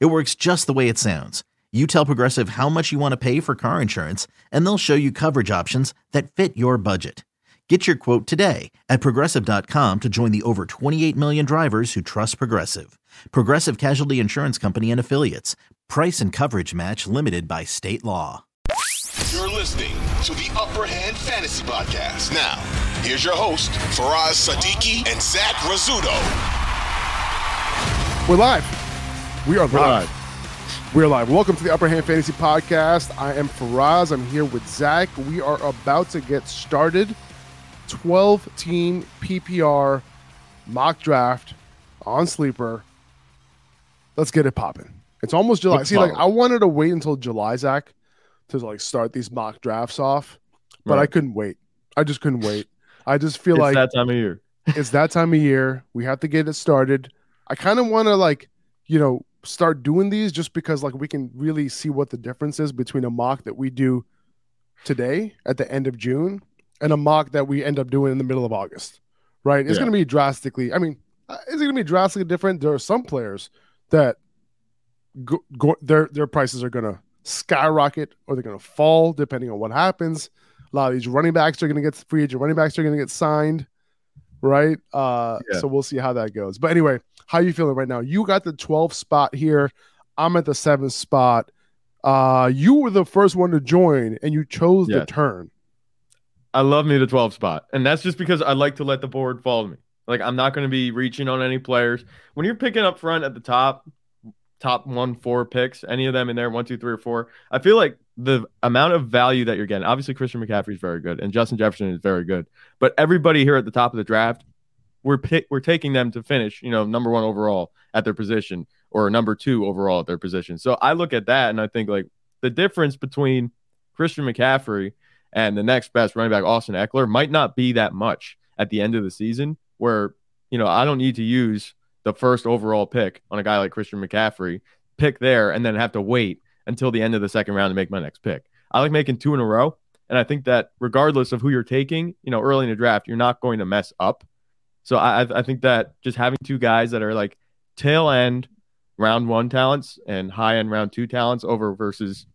It works just the way it sounds. You tell Progressive how much you want to pay for car insurance, and they'll show you coverage options that fit your budget. Get your quote today at progressive.com to join the over 28 million drivers who trust Progressive. Progressive Casualty Insurance Company and Affiliates. Price and coverage match limited by state law. You're listening to the Upper Hand Fantasy Podcast. Now, here's your host, Faraz Siddiqi and Zach Rizzuto. We're live. We are live. We are live. Welcome to the Upper Hand Fantasy Podcast. I am Faraz. I'm here with Zach. We are about to get started. 12 team PPR mock draft on sleeper. Let's get it popping. It's almost July. Let's See, like. I wanted to wait until July, Zach, to like start these mock drafts off, but I couldn't wait. I just couldn't wait. I just feel It's like that time of year. it's that time of year. We have to get it started. I kind of want to like, you know, start doing these just because like we can really see what the difference is between a mock that we do today at the end of June and a mock that we end up doing in the middle of August. Right? It's Yeah. going to be drastically. I mean, uh, is it going to be drastically different? There are some players that go, go their their prices are going to skyrocket or they're going to fall depending on what happens. A lot of these running backs are going to get free agent running backs are going to get signed, right? Uh, Yeah. So we'll see how that goes. But anyway, how you feeling right now? You got the 12th spot here. I'm at the seventh spot. Uh, you were the first one to join, and you chose the turn. I love me the 12 spot. And that's just because I like to let the board follow me. Like I'm not going to be reaching on any players. When you're picking up front at the top, top one, four picks, any of them in there, one, two, three, or four, I feel like the amount of value that you're getting, obviously Christian McCaffrey is very good and Justin Jefferson is very good. But everybody here at the top of the draft, we're pick, we're taking them to finish, you know, number one overall at their position or number two overall at their position. So I look at that and I think like the difference between Christian McCaffrey and the next best running back, Austin Ekeler, might not be that much at the end of the season. Where you know I don't need to use the first overall pick on a guy like Christian McCaffrey, pick there, and then have to wait until the end of the second round to make my next pick. I like making two in a row, and I think that regardless of who you're taking, you know, early in the draft, you're not going to mess up. So I I think that just having two guys that are like tail end round one talents and high end round two talents over versus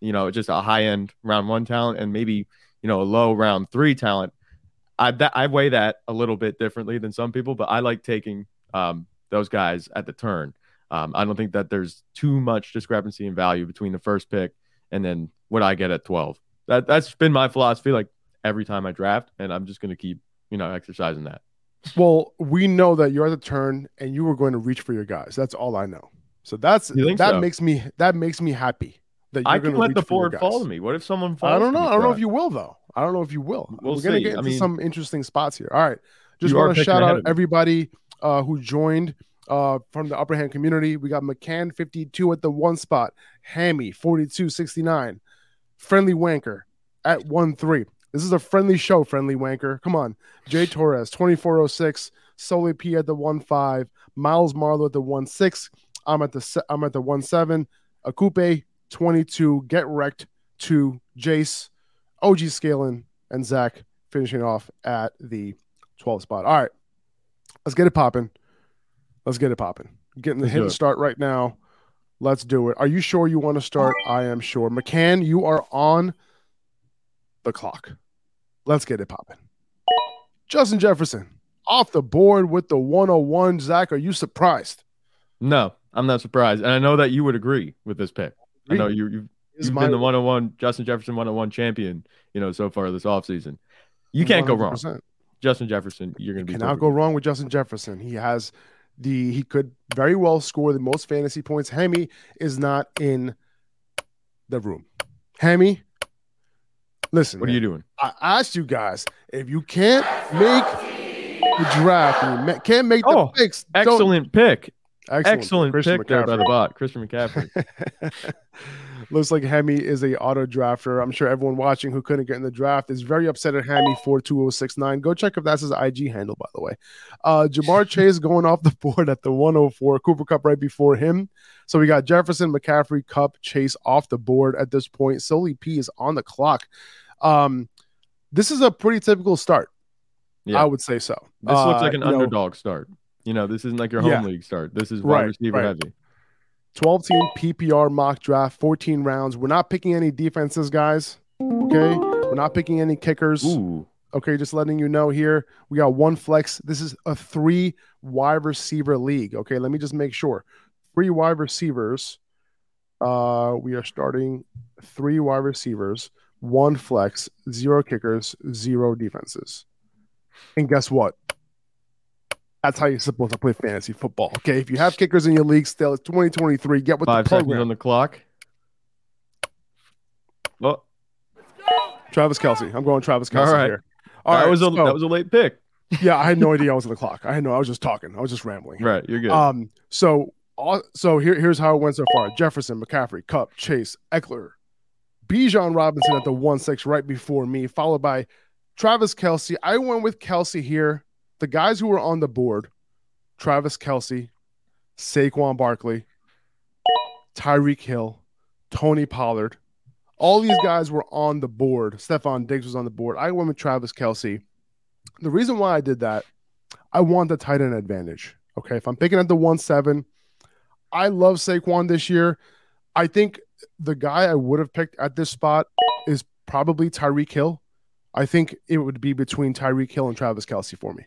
you know just a high end round one talent and maybe you know a low round three talent i that i weigh that a little bit differently than some people but i like taking um those guys at the turn um i don't think that there's too much discrepancy in value between the first pick and then what i get at 12 that that's been my philosophy like every time i draft and i'm just going to keep you know exercising that Well, we know that you're at the turn, and you were going to reach for your guys. That's all I know. So that's that so? makes me that makes me happy that you're i can let the for your board follow me what if someone falls I don't know. I don't know if you will though. I don't know if you will. We'll We're gonna get I into mean- some interesting spots here. All right. Just want to shout out everybody uh, who joined uh, from the upper hand community. We got McCann 52 at the one spot, Hammy 4269, Friendly Wanker at 1 3. This is a friendly show, Friendly Wanker. Come on. Jay Torres 2406, Soli P at the 1 5, Miles Marlowe at the 1 6. I'm at the I'm at the 1 7. Akupe 22, Get Wrecked to Jace, OG Scalen, and Zach finishing off at the 12 spot. All right, let's get it popping. Let's get it popping. Getting the Let's hit and start right now. Let's do it. Are you sure you want to start? I am sure. McCann, you are on the clock. Let's get it popping. Justin Jefferson off the board with the 101. Zach, are you surprised? no i'm not surprised and i know that you would agree with this pick i know you you've Is You've my- been the 101 Justin Jefferson 101 champion, you know, so far this offseason. You can't go wrong. 100%. Justin Jefferson, you're going to be Cannot go wrong with Justin Jefferson. He has the he could very well score the most fantasy points. Hemi is not in the room. Hemi, listen. What are you doing? I asked you guys if you can't make the draft, you can't make the Oh, picks. Excellent pick. Excellent, Excellent pick there by the bot, Christian McCaffrey. Looks like Hemi is a auto drafter. I'm sure everyone watching who couldn't get in the draft is very upset at Hemi four two zero six nine. Go check if that's his IG handle, by the way. Uh, Jamar Chase going off the board at the 104. Cooper Kupp right before him. So we got Jefferson, McCaffrey, Kupp, Chase off the board at this point. Soli P is on the clock. Um, this is a pretty typical start. Yeah. I would say so. This looks Uh, like an you know, underdog start. You know, this isn't like your home Yeah. league start. This is wide Right, receiver right. heavy. 12 team PPR mock draft, 14 rounds. We're not picking any defenses, guys. Okay. We're not picking any kickers. Ooh, Okay. Just letting you know here. We got one flex. This is a three wide receiver league. Okay. Let me just make sure. Three wide receivers. Uh, we are starting three wide receivers, one flex, zero kickers, zero defenses. And guess what? That's how you're supposed to play fantasy football. Okay. If you have kickers in your league still, it's 2023. Get with five the program. on the clock. Oh, Travis Kelce. I'm going Travis Kelce All right. here. All that right, was a so- that was a late pick. yeah. I had no idea I was on the clock. I had no. I was just talking. I was just rambling. Right, you're good. Um. So, all, so here, here's how it went so far: Jefferson, McCaffrey, Kupp, Chase, Ekeler, Bijan Robinson at the one six right before me, followed by Travis Kelce. I went with Kelce here. The guys who were on the board: Travis Kelce, Saquon Barkley, Tyreek Hill, Tony Pollard. All these guys were on the board. Stefon Diggs was on the board. I went with Travis Kelce. The reason why I did that, I want the tight end advantage. Okay. If I'm picking at the 1 7, I love Saquon this year. I think the guy I would have picked at this spot is probably Tyreek Hill. I think it would be between Tyreek Hill and Travis Kelce for me.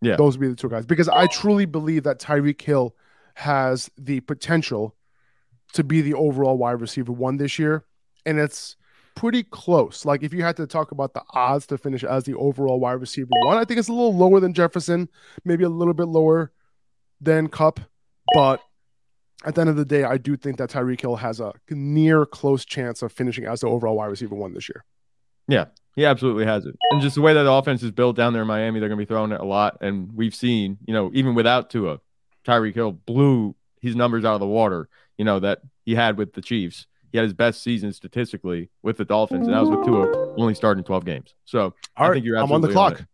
Yeah. Those would be the two guys because I truly believe that Tyreek Hill has the potential to be the overall wide receiver one this year. And it's pretty close. Like if you had to talk about the odds to finish as the overall wide receiver one, I think it's a little lower than Jefferson, maybe a little bit lower than Kupp. But at the end of the day, I do think that Tyreek Hill has a near close chance of finishing as the overall wide receiver one this year. Yeah, he absolutely has it. And just the way that the offense is built down there in Miami, they're going to be throwing it a lot. And we've seen, you know, even without Tua, Tyreek Hill blew his numbers out of the water, you know, that he had with the Chiefs. He had his best season statistically with the Dolphins, and that was with Tua only starting 12 games. So All I right, think you're I'm on the clock.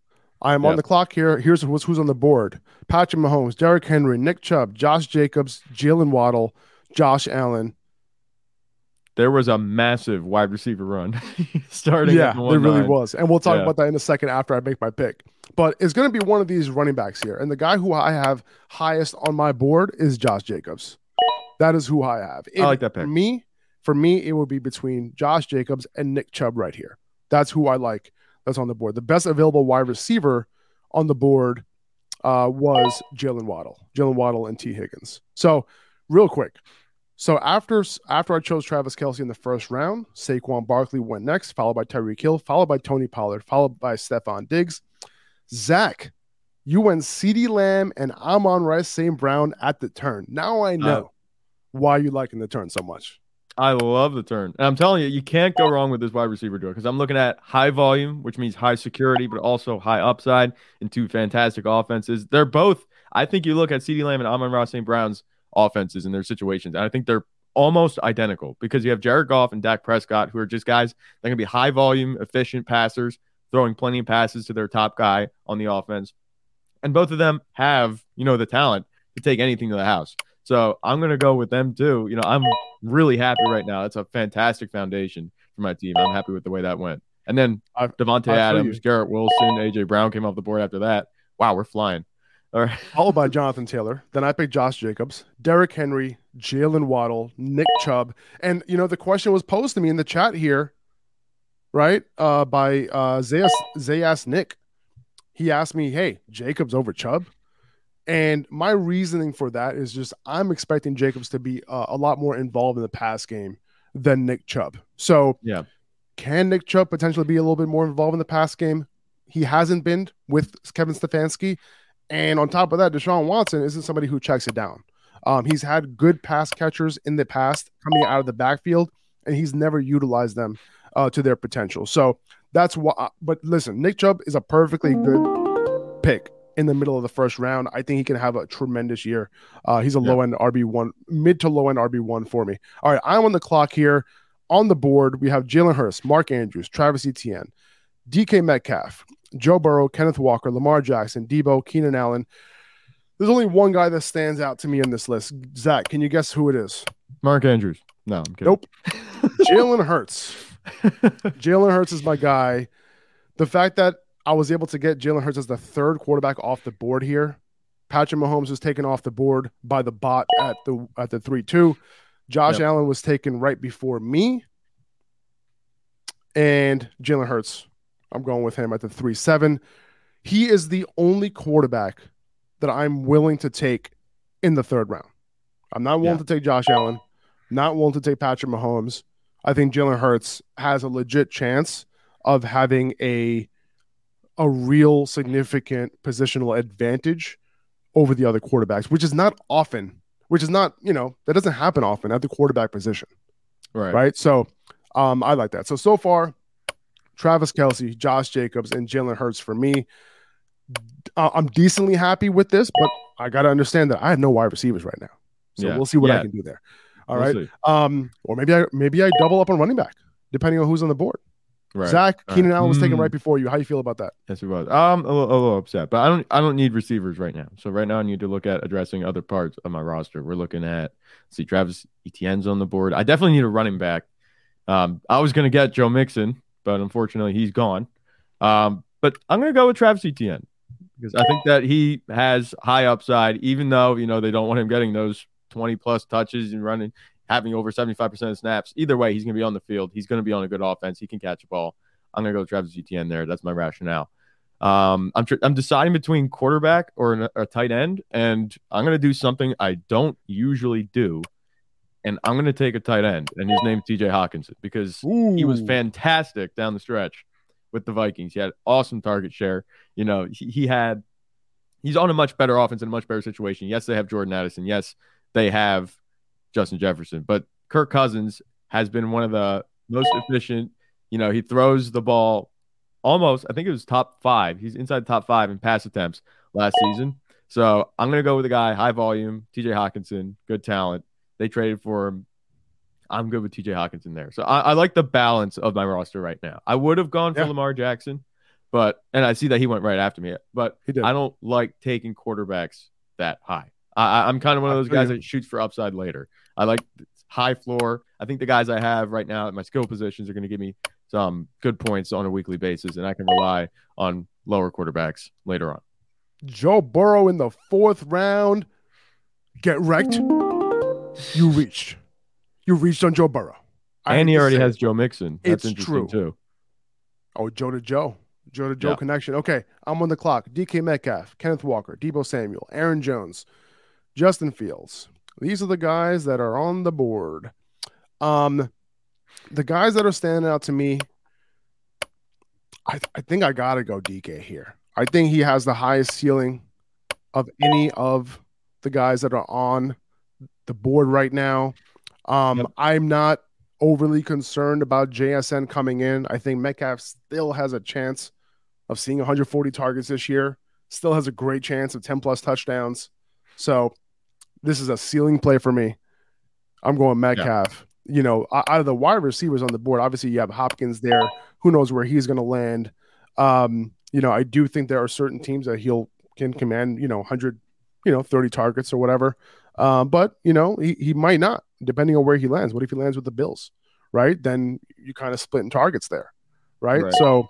I am Yeah. on the clock here. Here's who's, who's on the board: Patrick Mahomes, Derrick Henry, Nick Chubb, Josh Jacobs, Jalen Waddle, Josh Allen. There was a massive wide receiver run starting. yeah, the there really 1-9. was, and we'll talk Yeah. about that in a second after I make my pick. But it's going to be one of these running backs here, and the guy who I have highest on my board is Josh Jacobs. That is who I have. I like that For pick. me, for me, it would be between Josh Jacobs and Nick Chubb right here. That's who I like. That's on the board. The best available wide receiver on the board uh, was Jalen Waddle, Jalen Waddle, and Tee Higgins. So, real quick. So after after I chose Travis Kelce in the first round, Saquon Barkley went next, followed by Tyreek Hill, followed by Tony Pollard, followed by Stefon Diggs. Zach, you went CeeDee Lamb and Amon-Ra St. Brown at the turn. Now I uh, know why you liking the turn so much. I love the turn. And I'm telling you, you can't go wrong with this wide receiver duo because I'm looking at high volume, which means high security, but also high upside in two fantastic offenses. They're both, I think you look at CeeDee Lamb and Amon-Ra St. Brown's offenses and their situations, and I think they're almost identical because you have Jared Goff and Dak Prescott, who are just guys that can be high volume, efficient passers, throwing plenty of passes to their top guy on the offense. And both of them have, you know, the talent to take anything to the house. So I'm going to go with them too. You know, I'm really happy right now. It's a fantastic foundation for my team. I'm happy with the way that went. And then Davante Adams. Garrett Wilson, AJ Brown came off the board after that. Wow, we're flying. All right. Followed by Jonathan Taylor. Then I picked Josh Jacobs, Derrick Henry, Jalen Waddle, Nick Chubb. And you know, the question was posed to me in the chat here, right? Uh by uh Zayas Zayas Nick. He asked me, Hey, Jacobs over Chubb? And my reasoning for that is just I'm expecting Jacobs to be uh, a lot more involved in the pass game than Nick Chubb. So, Yeah. can Nick Chubb potentially be a little bit more involved in the pass game? He hasn't been with Kevin Stefanski. And on top of that, Deshaun Watson isn't somebody who checks it down. Um, he's had good pass catchers in the past coming out of the backfield, and he's never utilized them uh, to their potential. So that's why. But listen, Nick Chubb is a perfectly good pick in the middle of the first round. I think he can have a tremendous year. Uh, he's a Yeah. low end RB one, mid to low end RB one for me. All right, I'm on the clock here. On the board, we have Jalen Hurts, Mark Andrews, Travis Etienne, DK Metcalf, Joe Burrow, Kenneth Walker, Lamar Jackson, Deebo, Keenan Allen. There's only one guy that stands out to me in this list. Zach, can you guess who it is? Mark Andrews. No, I'm kidding. Nope. Jalen Hurts. Jalen Hurts is my guy. The fact that I was able to get Jalen Hurts as the third quarterback off the board here. Patrick Mahomes was taken off the board by the bot at the at the three two. Josh Yep. Allen was taken right before me, and Jalen Hurts. I'm going with him at the three seven. He is the only quarterback that I'm willing to take in the third round. I'm not willing Yeah. to take Josh Allen. Not willing to take Patrick Mahomes. I think Jalen Hurts has a legit chance of having a a real significant positional advantage over the other quarterbacks, which is not often, which is not, you know, that doesn't happen often at the quarterback position, Right. right? So um, I like that. So so far, Travis Kelce, Josh Jacobs, and Jalen Hurts for me. Uh, I'm decently happy with this, but I got to understand that I have no wide receivers right now. So Yeah. we'll see what I can do there. All We'll right. Um, or maybe I maybe I double up on running back, depending on who's on the board. Right. Zach All Keenan right. Allen was taken Mm. right before you. How you feel about that? Yes, it was. Um, a little, a little upset, but I don't. I don't need receivers right now. So right now, I need to look at addressing other parts of my roster. We're looking at see Travis Etienne's on the board. I definitely need a running back. Um, I was gonna get Joe Mixon, but unfortunately, he's gone. Um, but I'm gonna go with Travis Etienne because I think that he has high upside, even though you know they don't want him getting those 20 plus touches and running, having over 75 percent of snaps. Either way, he's gonna be on the field. He's gonna be on a good offense. He can catch a ball. I'm gonna go with Travis Etienne there. That's my rationale. Um, I'm tr- I'm deciding between quarterback or an, a tight end, and I'm gonna do something I don't usually do, and I'm gonna take a tight end, and his name's T.J. Hockenson because he was fantastic down the stretch with the Vikings. He had awesome target share. You know, he, he had he's on a much better offense in a much better situation. Yes, they have Jordan Addison. Yes, they have Justin Jefferson, but Kirk Cousins has been one of the most efficient. You know, he throws the ball almost, I think it was top five. He's inside the top five in pass attempts last season. So I'm going to go with a guy, high volume, TJ Hockenson, good talent. They traded for him. I'm good with TJ Hockenson there. So I, I like the balance of my roster right now. I would have gone for Yeah. Lamar Jackson, but, and I see that he went right after me, but. I don't like taking quarterbacks that high. I, I'm kind of one of those guys that shoots for upside later. I like high floor. I think the guys I have right now at my skill positions are going to give me some good points on a weekly basis, and I can rely on lower quarterbacks later on. Joe Burrow in the fourth round. Get wrecked. You reached. You reached on Joe Burrow. I and he already has. Joe Mixon. That's It's interesting true. too. Oh, Joe to Joe. Joe to Joe Yeah. connection. Okay, I'm on the clock. DK Metcalf, Kenneth Walker, Deebo Samuel, Aaron Jones, Justin Fields. These are the guys that are on the board. Um, the guys that are standing out to me, I, I think I gotta go DK here. I think he has the highest ceiling of any of the guys that are on the board right now. Um, Yep. I'm not overly concerned about JSN coming in. I think Metcalf still has a chance of seeing 140 targets this year. Still has a great chance of 10 plus touchdowns. So this is a ceiling play for me. I'm going Metcalf. You know, out of the wide receivers on the board, obviously you have Hopkins there. Who knows where he's going to land? Um, you know, I do think there are certain teams that he'll can command, you know, 100, you know, 30 targets or whatever. Um, but you know, he, he might not, depending on where he lands. What if he lands with the Bills, right? Then you kind of split in targets there, right? Right. So,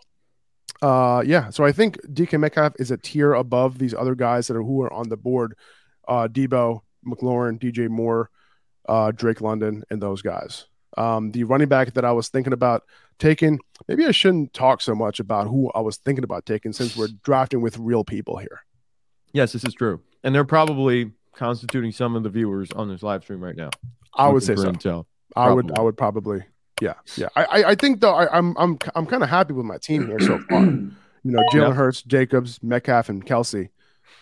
uh, yeah. So I think DK Metcalf is a tier above these other guys that are who are on the board. Uh, Deebo, McLaurin, DJ Moore, uh, Drake London, and those guys. Um, the running back that I was thinking about taking, maybe I shouldn't talk so much about who I was thinking about taking since we're drafting with real people here. Yes, this is true, and they're probably constituting some of the viewers on this live stream right now. I would say so. intel. I would, I Probably. would probably, yeah, yeah. I, I, I think though, I, I'm, I'm, I'm kind of happy with my team here so far. You know, Jalen Yeah. Hurts, Jacobs, Metcalf, and Kelce.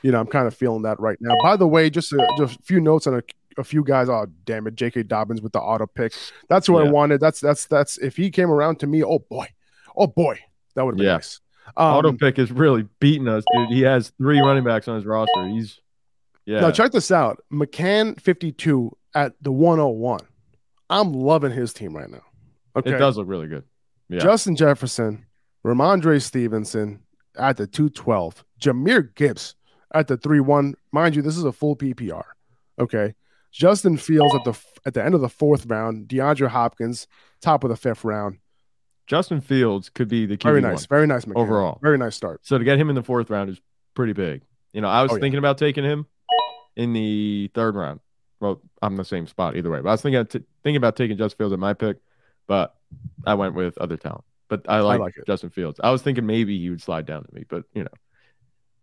You know, I'm kind of feeling that right now. By the way, just a, just a few notes on a, a few guys. Oh, damn it, J.K. Dobbins with the auto pick. That's who I wanted. That's that's that's if he came around to me. Oh boy, oh boy, that would have been Yeah. nice. Um, Auto pick is really beating us, dude. He has three running backs on his roster. He's yeah. Now check this out. McCann 52 at the 101. I'm loving his team right now. Okay. It does look really good. Yeah. Justin Jefferson, Rhamondre Stevenson at the 212, Jahmyr Gibbs at the 3-1. Mind you, this is a full PPR. Okay. Justin Fields at the at the end of the fourth round, DeAndre Hopkins, top of the fifth round. Justin Fields could be the QB Very nice, very nice McCann. overall. Very nice start. So to get him in the fourth round is pretty big. You know, I was Oh, yeah. thinking about taking him in the third round. Well, I'm the same spot either way. But I was thinking t- thinking about taking Justin Fields at my pick, but I went with other talent. But I like, like it. Justin Fields. I was thinking maybe he would slide down to me, but you know,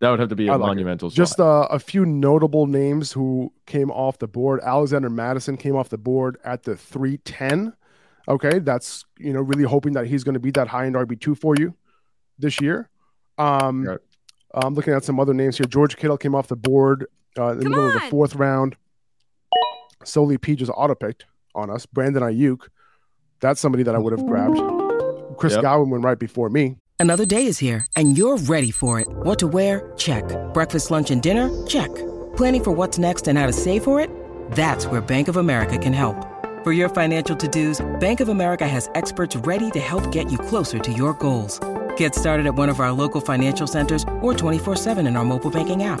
that would have to be a like monumental. Just uh, a few notable names who came off the board. Alexander Mattison came off the board at the 310. Okay, that's you know really hoping that he's going to be that high end RB two for you this year. Um, Right. I'm looking at some other names here. George Kittle came off the board uh, in the middle of the fourth round. Solely P just auto picked on us. Brandon Aiyuk, that's somebody that I would have grabbed. Chris Yep. Godwin went right before me. Another day is here, and you're ready for it. What to wear? Check. Breakfast, lunch, and dinner? Check. Planning for what's next and how to save for it? That's where Bank of America can help. For your financial to-dos, Bank of America has experts ready to help get you closer to your goals. Get started at one of our local financial centers or 24-7 in our mobile banking app.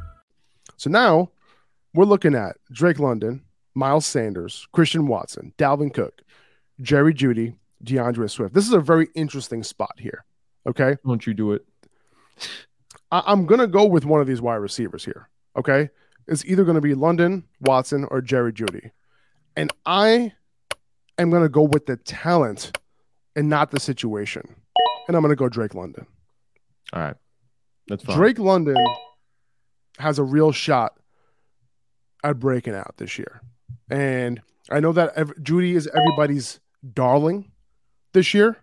So now we're looking at Drake London, Miles Sanders, Christian Watson, Dalvin Cook, Jerry Jeudy, D'Andre Swift. This is a very interesting spot here. Okay. Don't you do it? I- I'm going to go with one of these wide receivers here. Okay. It's either going to be London, Watson, or Jerry Jeudy. And I am going to go with the talent and not the situation. And I'm going to go Drake London. All right, that's fine. Drake London has a real shot at breaking out this year. And I know that ev- Jeudy is everybody's darling this year,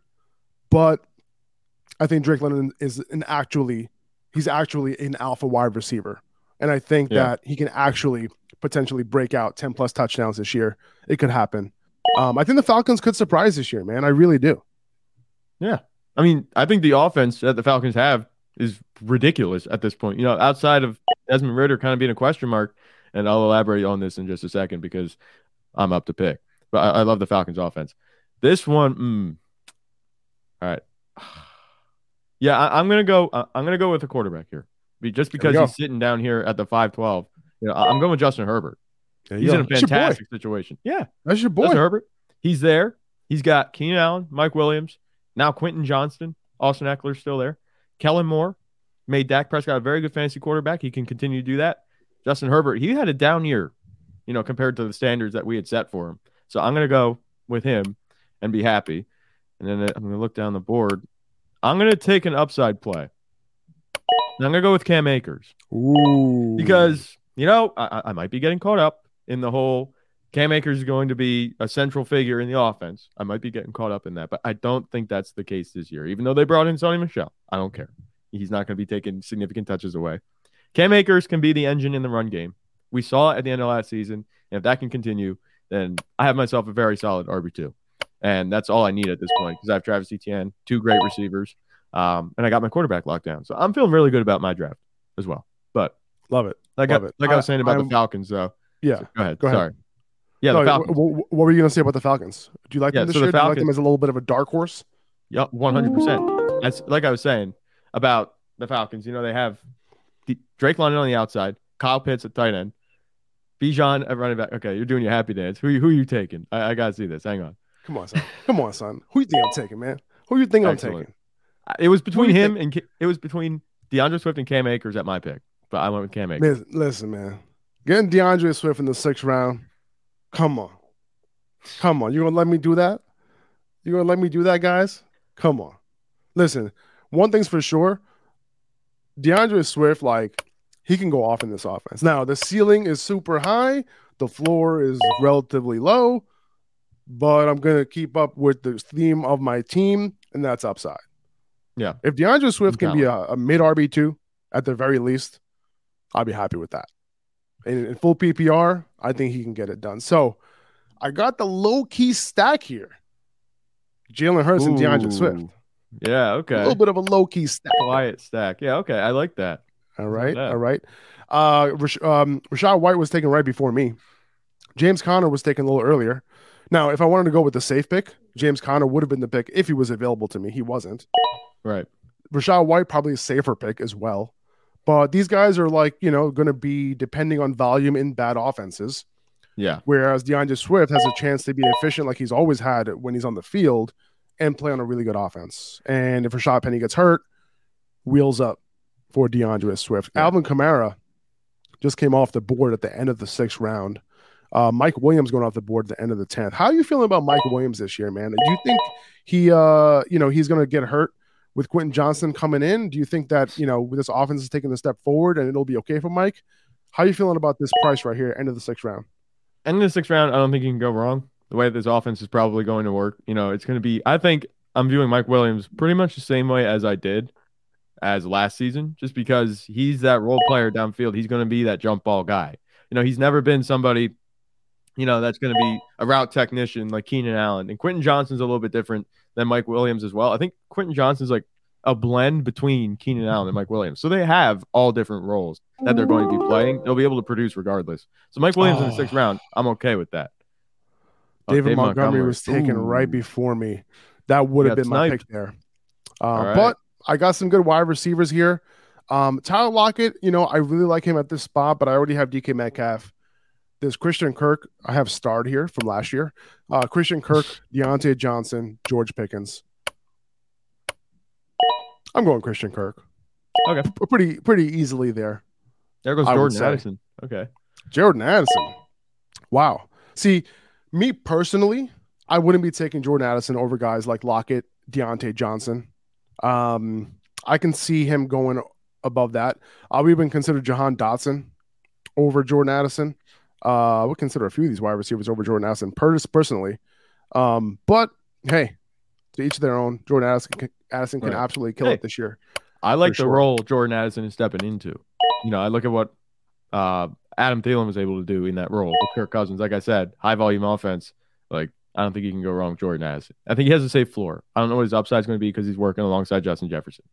but I think Drake London is an actually he's actually an alpha wide receiver. And I think Yeah. that he can actually potentially break out 10 plus touchdowns this year. It could happen. Um, I think the Falcons could surprise this year, man. I really do. Yeah. I mean, I think the offense that the Falcons have is ridiculous at this point. You know, outside of Desmond Ridder kind of being a question mark, and I'll elaborate on this in just a second because I'm up to pick. But I, I love the Falcons offense. This one, mm, all right. Yeah, I, I'm gonna go. I'm gonna go with a quarterback here, just because he's sitting down here at the 5-12. You know, I'm going with Justin Herbert. He's go. in a That's your boy. fantastic situation. Yeah, That's your boy. Justin Herbert. He's there. He's got Keenan Allen, Mike Williams, now Quentin Johnston, Austin Ekeler's still there. Kellen Moore made Dak Prescott a very good fantasy quarterback. He can continue to do that. Justin Herbert, he had a down year, you know, compared to the standards that we had set for him. So I'm going to go with him and be happy. And then I'm going to look down the board. I'm going to take an upside play. And I'm going to go with Cam Akers Ooh. because you know I, I- I might be getting caught up in the whole Cam Akers is going to be a central figure in the offense. I might be getting caught up in that, but I don't think that's the case this year. Even though they brought in Sony Michel, I don't care. He's not going to be taking significant touches away. Cam Akers can be the engine in the run game. We saw it at the end of last season, and if that can continue, then I have myself a very solid RB two, and that's all I need at this point because I have Travis Etienne, two great receivers, um, and I got my quarterback locked down. So I'm feeling really good about my draft as well. But love it. like Love I, it. like I, was saying about I'm- the Falcons, though. Yeah. Go ahead. Go ahead. Sorry. Yeah, Falcons. wh- wh- what were you going to say about the Falcons? Do you like Yeah, them this so the year? Do you like Falcons- them as a little bit of a dark horse? Yeah, one hundred percent. That's like I was saying about the Falcons. You know, they have the, Drake London on the outside, Kyle Pitts at tight end, Bijan at running back. Okay, you're doing your happy dance. Who you- who are you taking? I, I gotta see this. Hang on. Come on, son. Come on, son. Who you think I'm taking, man? Who you think I'm taking? It was between him and it was between D'Andre Swift and Cam Akers at my pick. but I went with Cam Akers. Listen, man. Getting D'Andre Swift in the sixth round. Come on. Come on. You gonna let me do that? You gonna let me do that, guys? Come on. Listen, one thing's for sure. D'Andre Swift, like, he can go off in this offense. Now, the ceiling is super high, the floor is relatively low, but I'm gonna keep up with the theme of my team, and that's upside. Yeah. If D'Andre Swift can be a, a mid RB2 at the very least, I'll be happy with that. In, in full PPR, I think he can get it done. So I got the low key stack here Jalen Hurts and D'Andre Swift. Yeah, okay. A little bit of a low key stack. Quiet stack. Yeah, okay. I like that. All right. All right. Uh, Rash- um, Rachaad White was taken right before me. James Conner was taken a little earlier. Now, if I wanted to go with the safe pick, James Conner would have been the pick if he was available to me. He wasn't. Right. Rachaad White probably a safer pick as well. But these guys are like, you know, going to be depending on volume in bad offenses. Yeah. Whereas D'Andre Swift has a chance to be efficient like he's always had when he's on the field and play on a really good offense. And if Rashad Penny gets hurt, wheels up for D'Andre Swift. Yeah. Alvin Kamara just came off the board at the end of the sixth round. Uh, Mike Williams going off the board at the end of the tenth. How are you feeling about Mike Williams this year, man? Do you think he, uh, you know, he's going to get hurt with Quentin Johnston coming in? Do you think that you know this offense is taking a step forward and it'll be okay for Mike? How are you feeling about this price right here, end of the sixth round? End of the sixth round, I don't think you can go wrong. The way this offense is probably going to work, you know, it's going to be. I think I'm viewing Mike Williams pretty much the same way as I did as last season, just because he's that role player downfield. He's going to be that jump ball guy. You know, he's never been somebody, you know, that's going to be a route technician like Keenan Allen. And Quentin Johnston's a little bit different than Mike Williams as well. I think Quentin Johnston's like a blend between Keenan Allen and Mike Williams. So they have all different roles that they're going to be playing. They'll be able to produce regardless. So Mike Williams in the sixth Oh. round, I'm okay with that. Oh, David Dave Montgomery, was taken Ooh. right before me. That would have got been my pick there. Uh, All right. But I got some good wide receivers here. Um, Tyler Lockett, you know, I really like him at this spot, but I already have DK Metcalf. There's Christian Kirk. I have starred here from last year. Uh, Christian Kirk, Diontae Johnson, George Pickens. I'm going Christian Kirk. Okay. P- Pretty pretty easily there. There goes I Jordan. Addison. Okay. Jordan Addison. Wow. See, me personally, I wouldn't be taking Jordan Addison over guys like Lockett, Diontae Johnson. Um, I can see him going above that. I would even consider Jahan Dotson over Jordan Addison. Uh, I would consider a few of these wide receivers over Jordan Addison personally. Um, but hey, to each their own. Jordan Addison can, Addison can Right. absolutely kill Hey. it this year. I like the sure. role Jordan Addison is stepping into. You know, I look at what uh, Adam Thielen was able to do in that role with Kirk Cousins. Like I said, high volume offense. Like I don't think you can go wrong with Jordan Addison. I think he has a safe floor. I don't know what his upside is going to be because he's working alongside Justin Jefferson.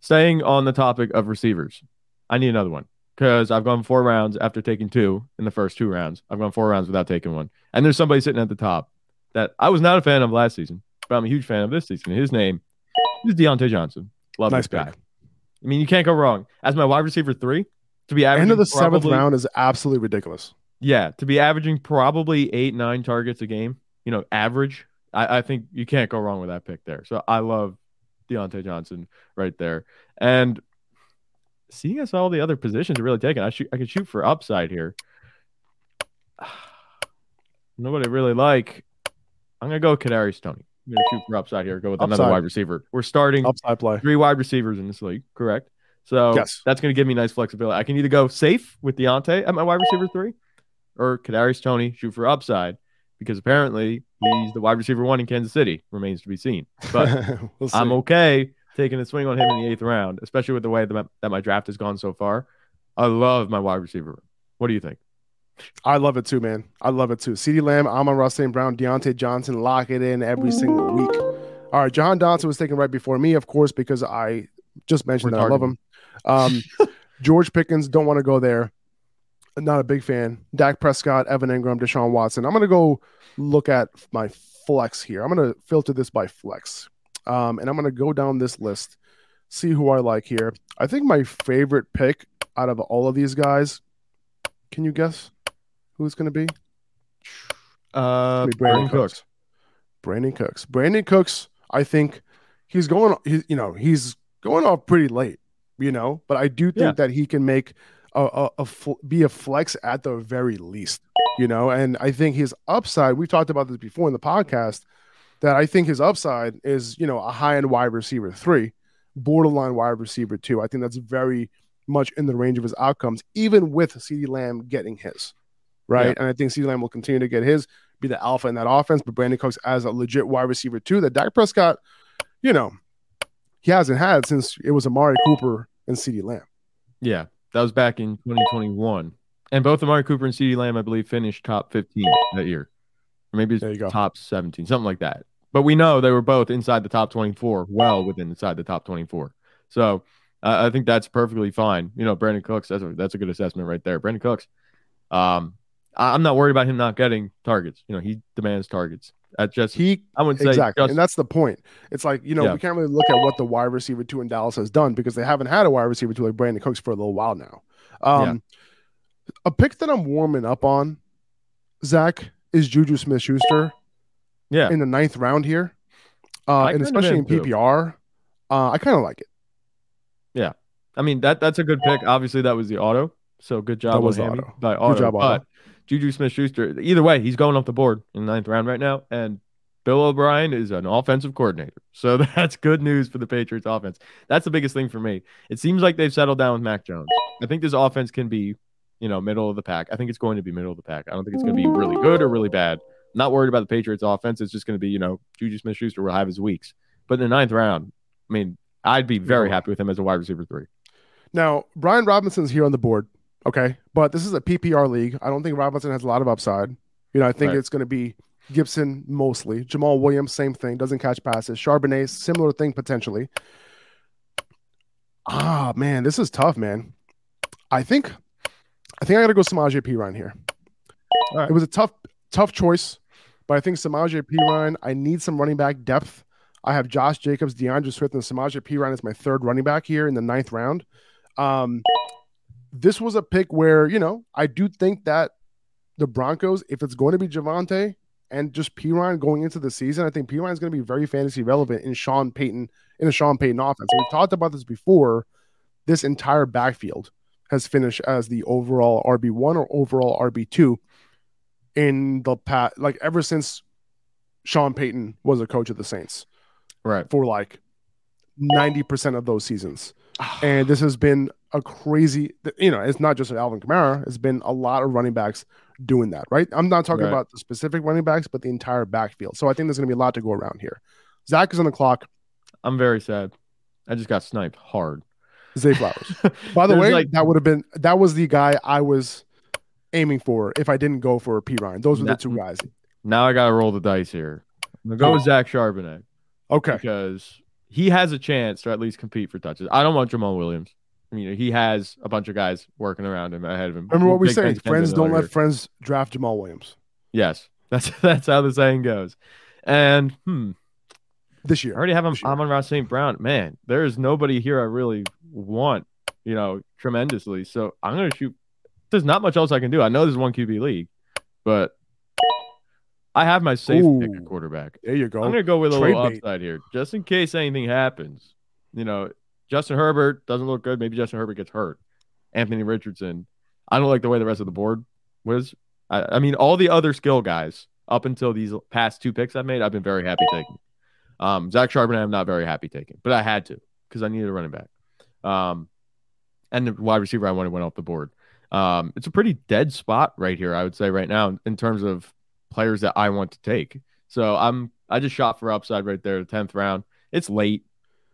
Staying on the topic of receivers, I need another one because I've gone four rounds after taking two in the first two rounds. I've gone four rounds without taking one, and there's somebody sitting at the top that I was not a fan of last season, but I'm a huge fan of this season. His name is Diontae Johnson. Love Nice this guy. pick. I mean, you can't go wrong. As my wide receiver three, to be averaging End of the seventh round is absolutely ridiculous. yeah, to be averaging probably eight, nine targets a game, you know, average. I, I think you can't go wrong with that pick there. So I love Diontae Johnson right there. And seeing as all the other positions are really taken, I shoot I could shoot for upside here. Nobody really like. I'm gonna go Kadarius Toney. I'm gonna shoot for upside here. Go with another wide receiver. We're starting Upside play. three wide receivers in this league, correct? So Yes. that's going to give me nice flexibility. I can either go safe with Diontae at my wide receiver three, or Kadarius Toney shoot for upside because apparently he's the wide receiver one in Kansas City. Remains to be seen, but we'll. I'm okay taking a swing on him in the eighth round, especially with the way that my, that my draft has gone so far. I love my wide receiver. What do you think? I love it too, man. I love it too. CeeDee Lamb, Amon-Ra St. Brown, Diontae Johnson, lock it in every single week. All right, Jahan Dotson was taken right before me, of course, because I just mentioned that I love him. Um, George Pickens, don't want to go there. Not a big fan. Dak Prescott, Evan Engram, Deshaun Watson. I'm going to go look at my flex here. I'm going to filter this by flex. Um, and I'm going to go down this list, see who I like here. I think my favorite pick out of all of these guys, can you guess who it's going to be? Uh, Brandin Cooks. Brandin Cooks. Brandin Cooks. I think he's going. He, you know, he's going off pretty late. you know, but I do think Yeah. that he can make a, a, a fl- be a flex at the very least, you know, and I think his upside, we've talked about this before in the podcast, that I think his upside is, you know, a high end wide receiver three, borderline wide receiver two. I think that's very much in the range of his outcomes, even with CeeDee Lamb getting his, right? Yeah. And I think CeeDee Lamb will continue to get his, be the alpha in that offense, but Brandin Cooks as a legit wide receiver two that Dak Prescott, you know, he hasn't had since it was Amari Cooper and CeeDee Lamb. Yeah, that was back in 2021. And both Amari Cooper and CeeDee Lamb, I believe, finished top 15 that year. Or maybe it's top 17, something like that. But we know they were both inside the top 24, well within inside the top 24. So uh, I think that's perfectly fine. You know, Brandin Cooks, that's a, that's a good assessment right there. Brandin Cooks, um, I, I'm not worried about him not getting targets. You know, he demands targets. At just He I wouldn't say exactly, just, and that's the point. It's like you know Yeah. we can't really look at what the wide receiver two in Dallas has done because they haven't had a wide receiver two like Brandin Cooks for a little while now. Um, A pick that I'm warming up on, Zach, is Juju Smith Schuster yeah. in the ninth round here, uh, and especially in. PPR. Uh, I kind of like it. Yeah, I mean that that's a good pick. Obviously, that was the auto. So good job That was on auto. by auto. job, Auto. but Juju Smith Schuster, either way, he's going off the board in the ninth round right now. And Bill O'Brien is an offensive coordinator. So that's good news for the Patriots offense. That's the biggest thing for me. It seems like they've settled down with Mac Jones. I think this offense can be, you know, middle of the pack. I think it's going to be middle of the pack. I don't think it's going to be really good or really bad. Not worried about the Patriots offense. It's just going to be, you know, Juju Smith Schuster will have his weeks. But in the ninth round, I mean, I'd be very happy with him as a wide receiver three. Now, Brian Robinson's here on the board. Okay. But this is a PPR league. I don't think Robinson has a lot of upside. You know, I think Right. it's going to be Gibson mostly. Jamaal Williams, same thing, doesn't catch passes. Charbonnet, similar thing potentially. Ah, man, this is tough, man. I think I think I gotta go Samaje Perine here. Right. It was a tough, tough choice, but I think Samaje P. Ryan, I need some running back depth. I have Josh Jacobs, D'Andre Swift, and Samaje Perine is my third running back here in the ninth round. Um, this was a pick where, you know, I do think that the Broncos, if it's going to be Javonte and just Perine going into the season, I think P. Ryan is going to be very fantasy relevant in Sean Payton, in a Sean Payton offense. We've talked about this before. This entire backfield has finished as the overall RB1 or overall RB2 in the past, like ever since Sean Payton was a coach of the Saints Right. for like 90% of those seasons. Ah. And this has been a crazy, you know, it's not just Alvin Kamara, it's been a lot of running backs doing that, right? I'm not talking Right. about the specific running backs, but the entire backfield. So I think there's going to be a lot to go around here. Zach is on the clock. I'm very sad. I just got sniped hard. Zay Flowers. By the way, like- that would have been that was the guy I was aiming for if I didn't go for Perine. Those were the two guys. Now I gotta roll the dice here. I'm gonna go with Zach Charbonnet Okay. because he has a chance to at least compete for touches. I don't want Jamaal Williams. I mean, he has a bunch of guys working around him ahead of him. Remember what we say? Friends don't let friends draft Jamaal Williams Yes, that's that's how the saying goes. And hmm, this year I already have him. Amon-Ra St. Brown. Man, there is nobody here I really want. You know, tremendously. So I'm gonna shoot. There's not much else I can do. I know there's one QB league, but I have my safe pick Ooh. at quarterback. There you go. I'm gonna go with a Trade little bait. upside here, just in case anything happens. You know, Justin Herbert doesn't look good. Maybe Justin Herbert gets hurt. Anthony Richardson. I don't like the way the rest of the board was. I, I mean, all the other skill guys up until these past two picks I've made, I've been very happy taking. Um, Zach Charbonnet, I'm not very happy taking, but I had to because I needed a running back. Um, and the wide receiver I wanted went off the board. Um, it's a pretty dead spot right here, I would say, right now in terms of players that I want to take. So I'm I just shot for upside right there, the tenth round. It's late.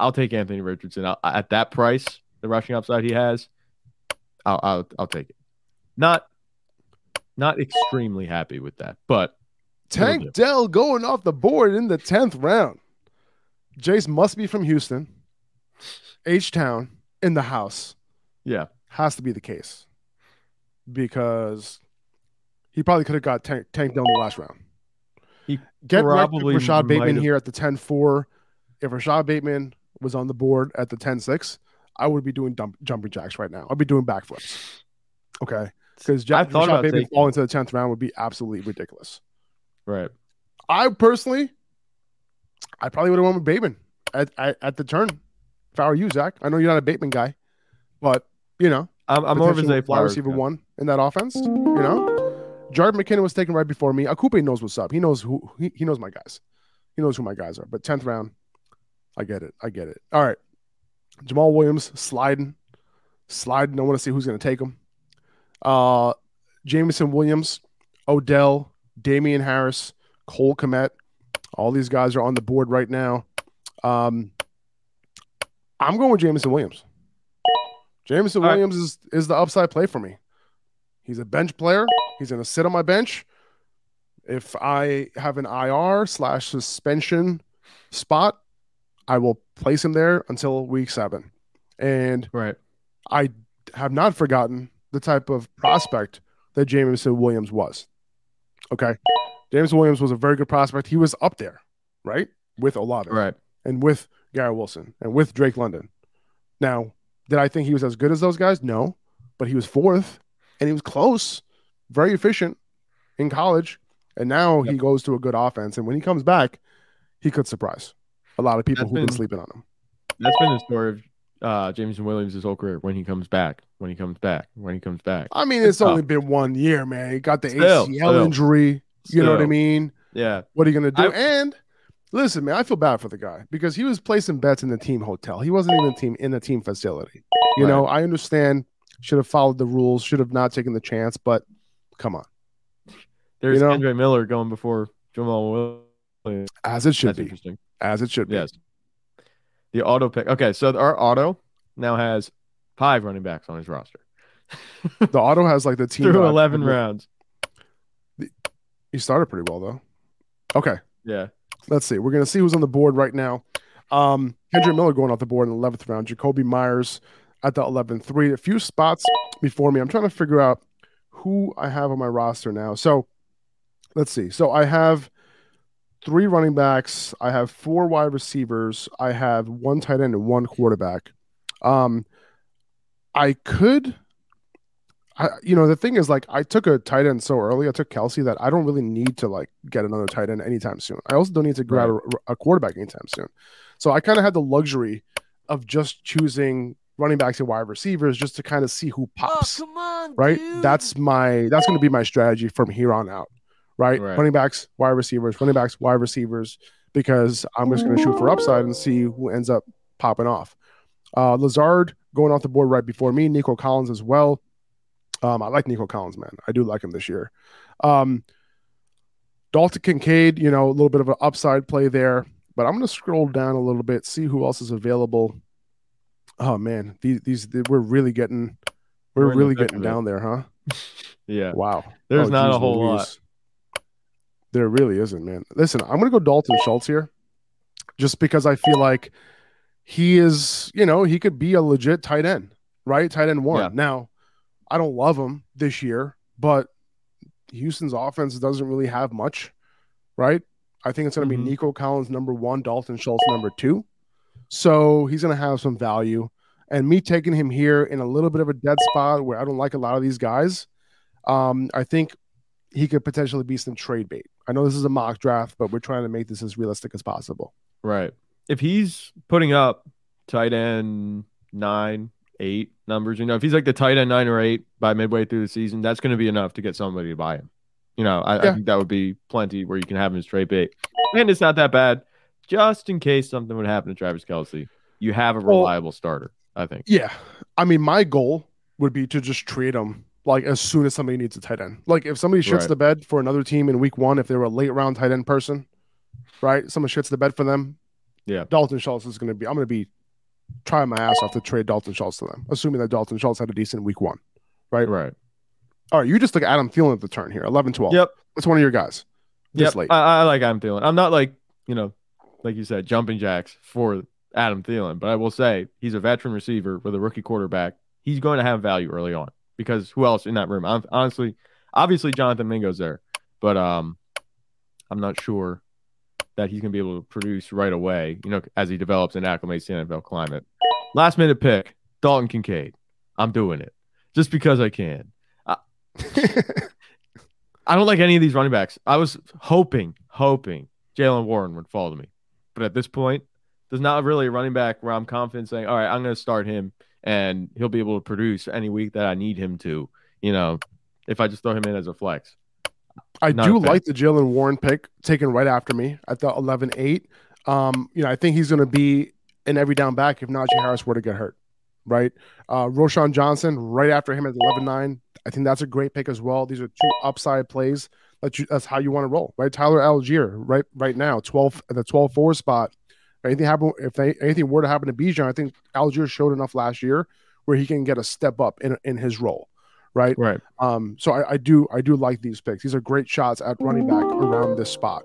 I'll take Anthony Richardson I'll, at that price. The rushing upside he has, I'll I'll, I'll take it. Not not extremely happy with that, but. Tank Dell going off the board in the 10th round. Jace must be from Houston. H Town in the house. yeah, Has to be the case. Because he probably could have got Tank, Tank Dell in the last round. He Get probably Rashod Bateman have- here at the 10 4. If Rashod Bateman was on the board at the 10 6, I would be doing dump, jumping jacks right now. I'd be doing backflips. Okay. Because thought Rashod Bateman taking- falling to the 10th round would be absolutely ridiculous. right. I personally, I probably would have went with Bateman at, at, at the turn. If I were you, Zach, I know you're not a Bateman guy. but you know, I'm, I'm more of a wide receiver guy. one in that offense. You know, Jerick McKinnon was taken right before me. Akupe knows what's up. He knows who he, he knows my guys. He knows who my guys are. But tenth round, I get it. I get it. All right, Jamaal Williams sliding, sliding. I want to see who's going to take him. Uh, Jameson Williams, Odell, Damien Harris, Cole Kmet. All these guys are on the board right now. Um, I'm going with Jameson Williams. Jameson All right. Williams is is the upside play for me. He's a bench player. He's going to sit on my bench. If I have an IR slash suspension spot, I will place him there until week seven. And Right. I have not forgotten the type of prospect that Jameson Williams was. Okay. James Williams was a very good prospect. He was up there, right? With Olave Right. and with Garrett Wilson and with Drake London. Now, did I think he was as good as those guys? No, but he was fourth and he was close, very efficient in college. And now he goes to a good offense. And when he comes back, he could surprise a lot of people That's who've been been- sleeping on him. That's been the story of uh, Jameson Williams' whole career. When he comes back, when he comes back, when he comes back. I mean, it's tough. only been one year, man. He got the Still, ACL still. injury. You know what I mean? Yeah. What are you going to do? I- and listen, man, I feel bad for the guy because he was placing bets in the team hotel. He wasn't even team in the team facility. You Right. know, I understand. Should have followed the rules. Should have not taken the chance. But come on, There's know? Andre Miller going before Jamaal Williams. as it should That's be, interesting. as it should be. Yes. The auto pick. Okay, so our auto now has five running backs on his roster The auto has like the team through 11 rounds. He started pretty well though. Okay, Yeah. Let's see. We're gonna see who's on the board right now. Um, Kendrick Miller going off the board in the eleventh round. Jakobi Myers at the 11th. Three, a few spots before me. I'm trying to figure out who I have on my roster now. So let's see. So I have three running backs. I have four wide receivers. I have one tight end and one quarterback. Um, I could. I, you know, the thing is, like, I took a tight end so early. I took Kelce that I don't really need to like get another tight end anytime soon. I also don't need to grab a, a quarterback anytime soon. So I kind of had the luxury of just choosing running backs and wide receivers just to kind of see who pops. come on, right? That's my that's going to be my strategy from here on out. Right? Right. Running backs, wide receivers, running backs, wide receivers, because I'm just going to shoot for upside and see who ends up popping off. Uh, Lazard going off the board right before me. Nico Collins as well. Um, I like Nico Collins, man. I do like him this year. Um, Dalton Kincaid, you know, a little bit of an upside play there, but I'm going to scroll down a little bit, see who else is available. Oh man, these these we're really getting we're We're really getting down there, huh? Yeah. Wow. There's Oh, not geez a whole lot. There really isn't, man. Listen, I'm gonna go Dalton Schultz here, just because I feel like he is, you know, he could be a legit tight end, right? Tight end one. Yeah. Now, I don't love him this year, but Houston's offense doesn't really have much, right? I think it's gonna Mhm. be Nico Collins number one, Dalton Schultz number two. So he's gonna have some value. And me taking him here in a little bit of a dead spot where I don't like a lot of these guys, um, I think he could potentially be some trade bait. I know this is a mock draft, but we're trying to make this as realistic as possible. Right. If he's putting up tight end nine, eight numbers, you know, if he's like the tight end nine or eight by midway through the season, that's going to be enough to get somebody to buy him. You know, I, I think that would be plenty where you can have him as trade bait. And it's not that bad. Just in case something would happen to Travis Kelce, you have a Well- reliable starter, I think. Yeah. I mean, my goal would be to just trade him like as soon as somebody needs a tight end. Like if somebody shits Right. the bed for another team in week one, if they were a late round tight end person, right? Someone shits the bed for them. Yeah. Dalton Schultz is going to be, I'm going to be trying my ass off to trade Dalton Schultz to them, assuming that Dalton Schultz had a decent week one. Right. Right. All right. You just took Adam Thielen at the turn here, 11 12. Yep. That's one of your guys. Yep. late. I, I like Adam Thielen. I'm not like, you know, like you said, jumping jacks for Adam Thielen, but I will say he's a veteran receiver with a rookie quarterback. He's going to have value early on because who else in that room? I'm, honestly, obviously Jonathan Mingo's there, but um, I'm not sure that he's going to be able to produce right away, you know, as he develops and acclimates the NFL climate. Last minute pick, Dalton Kincaid. I'm doing it just because I can. I don't like any of these running backs. I was hoping, hoping Jalen Warren would fall to me. But at this point, there's not really a running back where I'm confident saying, all right, I'm going to start him and he'll be able to produce any week that I need him to. You know, if I just throw him in as a flex. I do like the Jalen Warren pick taken right after me at the 11 8. Um, you know, I think he's going to be an every down back if Najee Harris were to get hurt, right? Uh, Roschon Johnson right after him at 11 9. I think that's a great pick as well. These are two upside plays. That you, that's how you want to roll, right? Tyler Allgeier, right, right now, 12 at the 12 4 spot. If anything happen, if they, anything were to happen to Bijan, I think Allgeier showed enough last year where he can get a step up in in his role, right? Right. Um, so I, I do I do like these picks. These are great shots at running back around this spot.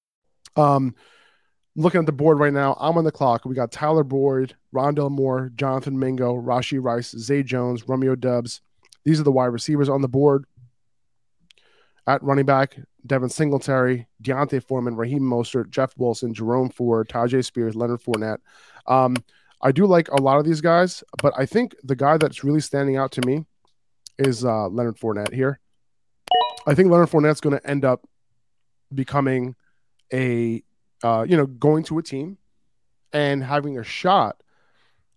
Um, looking at the board right now, I'm on the clock. We got Tyler Boyd, Rondale Moore, Jonathan Mingo, Rashee Rice, Zay Jones, Romeo Doubs. These are the wide receivers on the board. At running back, Devin Singletary, D'Onta Foreman, Raheem Mostert, Jeff Wilson, Jerome Ford, Tyjae Spears, Leonard Fournette. Um, I do like a lot of these guys, but I think the guy that's really standing out to me is uh, Leonard Fournette here. I think Leonard Fournette's going to end up becoming a uh, you know going to a team and having a shot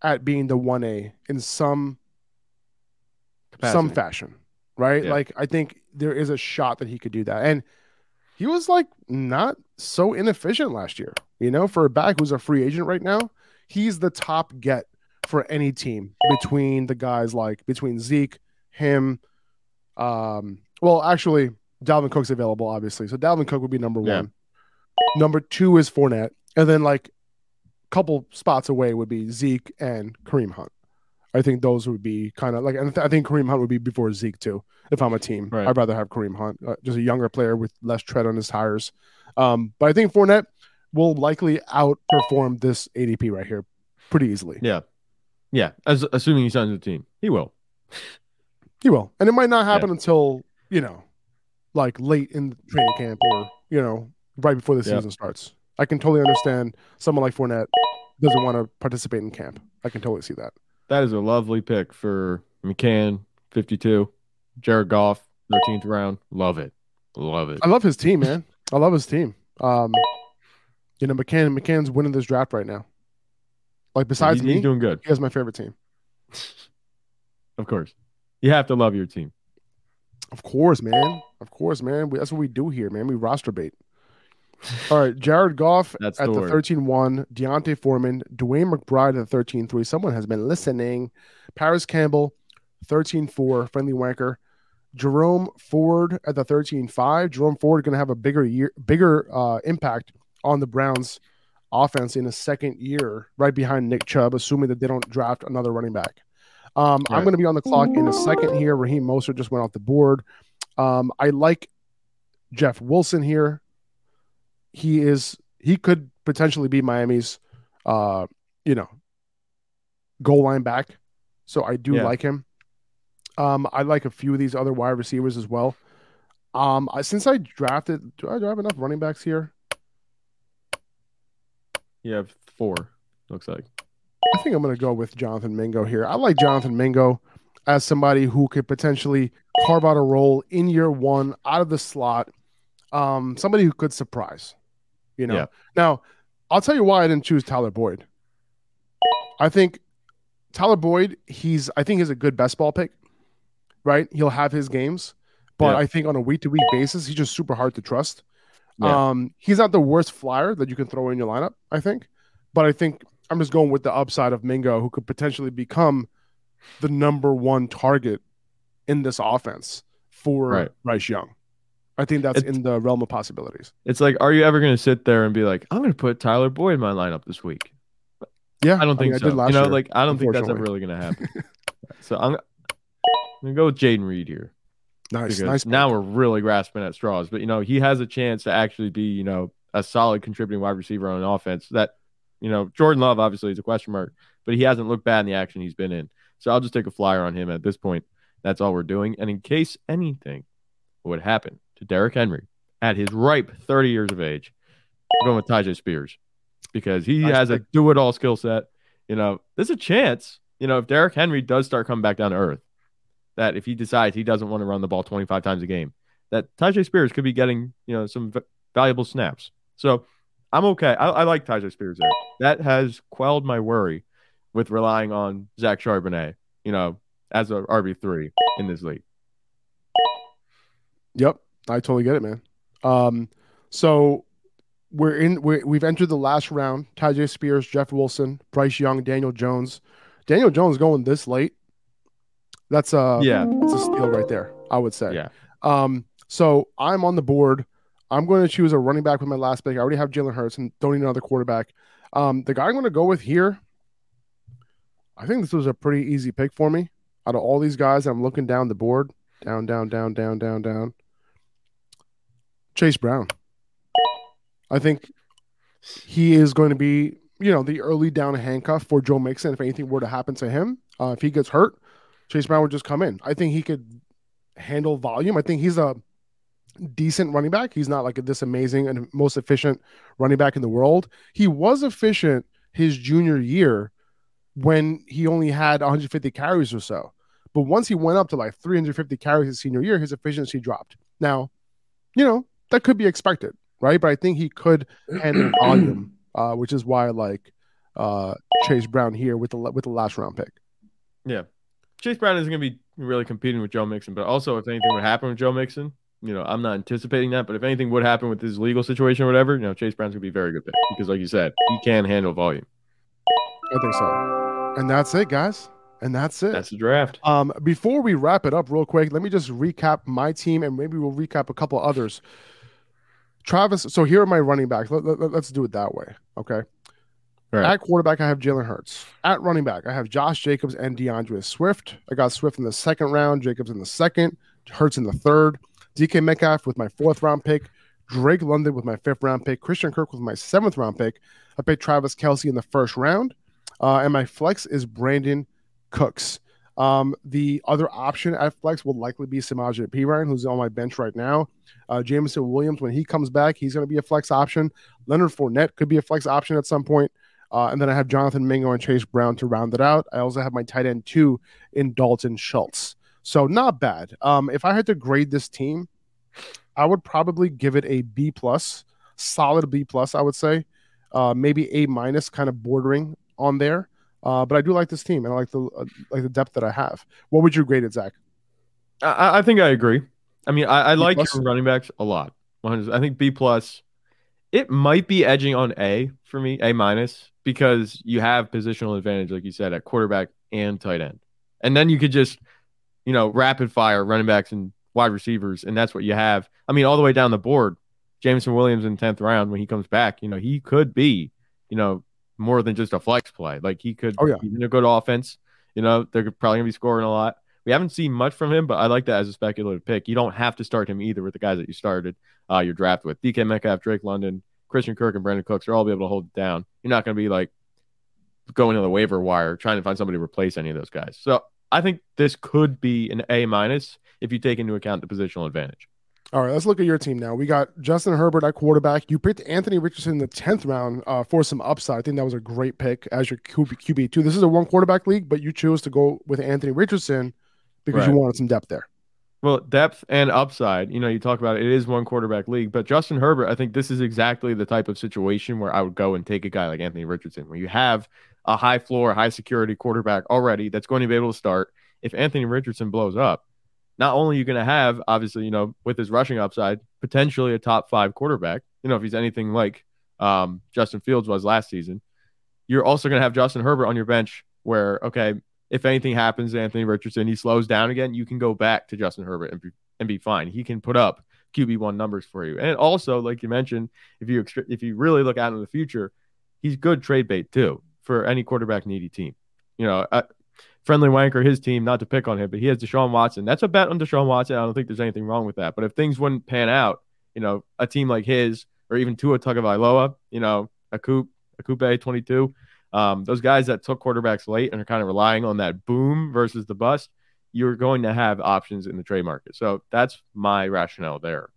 at being the 1A in some some fashion, right? Yeah. Like I think there is a shot that he could do that. And he was like not so inefficient last year, you know, for a back who's a free agent right now. He's the top get for any team between the guys like between Zeke, him, um, well, actually, Dalvin Cook's available, obviously. So Dalvin Cook would be number Yeah. one. Number two is Fournette. And then like a couple spots away would be Zeke and Kareem Hunt. I think those would be kind of like, and I think Kareem Hunt would be before Zeke too. If I'm a team, Right. I'd rather have Kareem Hunt, uh, just a younger player with less tread on his tires. Um, but I think Fournette will likely outperform this ADP right here pretty easily. Yeah. Yeah. As assuming he signs with the team. He will. He will, and it might not happen until you know, like late in training camp or you know, right before the Yeah. season starts. I can totally understand someone like Fournette doesn't want to participate in camp. I can totally see that. That is a lovely pick for McCann, 52. Jared Goff, 13th round. Love it. Love it. I love his team, man. I love his team. Um, you know, McCann McCann's winning this draft right now. Like besides he's, me, he's doing good. he has my favorite team. Of course. You have to love your team. Of course, man. Of course, man. We, that's what we do here, man. We roster bait. All right, Jared Goff That's at the the 13-1, D'Onta Foreman, DeWayne McBride at the 13-3. Someone has been listening. Parris Campbell, 13-4, friendly wanker. Jerome Ford at the 13-5. Jerome Ford going to have a bigger year, bigger uh, impact on the Browns offense in his second year, right behind Nick Chubb, assuming that they don't draft another running back. Um, I'm going to be on the clock in a second here. Raheem Mostert just went off the board. Um, I like Jeff Wilson here. He is he could potentially be Miami's uh, you know, goal line back. So I do Yeah. like him. Um, I like a few of these other wide receivers as well. Um, I, since I drafted, do I, do I have enough running backs here? You have four, looks like. I think I'm going to go with Jonathan Mingo here. I like Jonathan Mingo as somebody who could potentially carve out a role in year one out of the slot. Um, somebody who could surprise. You know. Yeah. Now, I'll tell you why I didn't choose Tyler Boyd. I think Tyler Boyd, he's I think he's a good best ball pick. Right? He'll have his games, but Yeah. I think on a week to week basis, he's just super hard to trust. Yeah. Um, he's not the worst flyer that you can throw in your lineup, I think. But I think I'm just going with the upside of Mingo, who could potentially become the number one target in this offense for Right. Bryce Young. I think that's It's- in the realm of possibilities. It's like, are you ever going to sit there and be like, I'm going to put Tyler Boyd in my lineup this week? Yeah, I don't think mean, so. did last you know, year, like I don't think that's ever really going to happen. so I'm, I'm going to go with Jayden Reed here. nice, nice. now pick. we're really grasping at straws. But you know, he has a chance to actually be, you know, a solid contributing wide receiver on an offense that, You know, Jordan Love obviously is a question mark, but he hasn't looked bad in the action he's been in. So I'll just take a flyer on him at this point. That's all we're doing. And in case anything would happen to Derrick Henry at his ripe 30 years of age, I'm going with Tyjae Spears because he Nice has a do it all skill set. You know, there's a chance, you know, if Derrick Henry does start coming back down to earth, that if he decides he doesn't want to run the ball 25 times a game, that Tyjae Spears could be getting, you know, some v- valuable snaps. So I'm okay. I, I like Tyjae Spears there. That has quelled my worry with relying on Zach Charbonnet, you know, as a RB3 in this league. Yep, I totally get it, man. Um, so we're in. We're, we've entered the last round. Tyjae Spears, Jeff Wilson, Bryce Young, Daniel Jones. Daniel Jones going this late. That's a Yeah. It's a steal right there. I would say. Yeah. Um. So I'm on the board. I'm going to choose a running back with my last pick. I already have Jalen Hurts and don't need another quarterback. Um, the guy I'm going to go with here. I think this was a pretty easy pick for me. Out of all these guys, I'm looking down the board, down, down, down, down, down, down. Chase Brown. I think he is going to be, you know, the early down handcuff for Joe Mixon. If anything were to happen to him, uh, if he gets hurt, Chase Brown would just come in. I think he could handle volume. I think he's a decent running back. He's not like this amazing and most efficient running back in the world. He was efficient his junior year when he only had 150 carries or so. But once he went up to like 350 carries his senior year, his efficiency dropped. Now, you know, that could be expected, right? But I think he could handle volume, uh, which is why I like uh, Chase Brown here with the with the last round pick. Yeah. Chase Brown isn't going to be really competing with Joe Mixon, but also if anything would happen with Joe Mixon, you know, I'm not anticipating that, but if anything would happen with his legal situation or whatever, you know, Chase Brown's going to be a very good pick because, like you said, he can handle volume. I think so. And that's it, guys. And that's it. That's the draft. Um, before we wrap it up, real quick, let me just recap my team, and maybe we'll recap a couple others. Travis, so here are my running backs. Let, us do it that way, okay? Right. At quarterback, I have Jalen Hurts. At running back, I have Josh Jacobs and D'Andre Swift. I got Swift in the second round, Jacobs in the second, Hurts in the third, DK Metcalf with my fourth round pick, Drake London with my fifth round pick, Christian Kirk with my seventh round pick. I picked Travis Kelce in the first round, uh, and my flex is Brandin Cooks. Um, the other option at flex will likely be Samaje Perine, who's on my bench right now. Uh, Jameson Williams, when he comes back, he's going to be a flex option. Leonard Fournette could be a flex option at some point. Uh, and then I have Jonathan Mingo and Chase Brown to round it out. I also have my tight end two in Dalton Schultz. So not bad. Um, if I had to grade this team, I would probably give it a B plus, solid B plus. I would say, uh, maybe A minus, kind of bordering on there. Uh, but I do like this team, and I like the uh, like the depth that I have. What would you grade it, Zach? I, I think I agree. I mean, I like your running backs a lot. I think B plus. It might be edging on A for me, A minus, because you have positional advantage, like you said, at quarterback and tight end, and then you could just, you know, rapid fire running backs and wide receivers, and that's what you have. I mean, all the way down the board, Jameson Williams in tenth round when he comes back, you know, he could be, you know, more than just a flex play. Like he could, Oh, yeah. he's in a good offense. You know, they're probably gonna be scoring a lot. We haven't seen much from him, but I like that as a speculative pick. You don't have to start him either with the guys that you started uh, your draft with. DK Metcalf, Drake London, Christian Kirk, and Brandin Cooks are all be able to hold it down. You're not going to be like going to the waiver wire trying to find somebody to replace any of those guys. So I think this could be an A minus if you take into account the positional advantage. All right, let's look at your team now. We got Justin Herbert at quarterback. You picked Anthony Richardson in the tenth round uh, for some upside. I think that was a great pick as your QB, QB two. This is a one quarterback league, but you chose to go with Anthony Richardson because you wanted some depth there. Well, depth and upside, you know, you talk about it, it is one quarterback league, but Justin Herbert, I think this is exactly the type of situation where I would go and take a guy like Anthony Richardson, where you have a high floor, high security quarterback already that's going to be able to start. If Anthony Richardson blows up, not only are you going to have, obviously, you know, with his rushing upside, potentially a top five quarterback, you know, if he's anything like um, Justin Fields was last season, you're also going to have Justin Herbert on your bench where, okay, if anything happens to Anthony Richardson, he slows down again, you can go back to Justin Herbert and be, and be fine. He can put up QB one numbers for you. And also, like you mentioned, if you if you really look out in the future, he's good trade bait too for any quarterback needy team. You know, uh, friendly wanker, his team, not to pick on him, but he has Deshaun Watson. That's a bet on Deshaun Watson. I don't think there's anything wrong with that. But if things wouldn't pan out, you know, a team like his or even Tua Tagovailoa, you know, a Coop, Akupe 22. Um, those guys that took quarterbacks late and are kind of relying on that boom versus the bust, you're going to have options in the trade market. So that's my rationale there.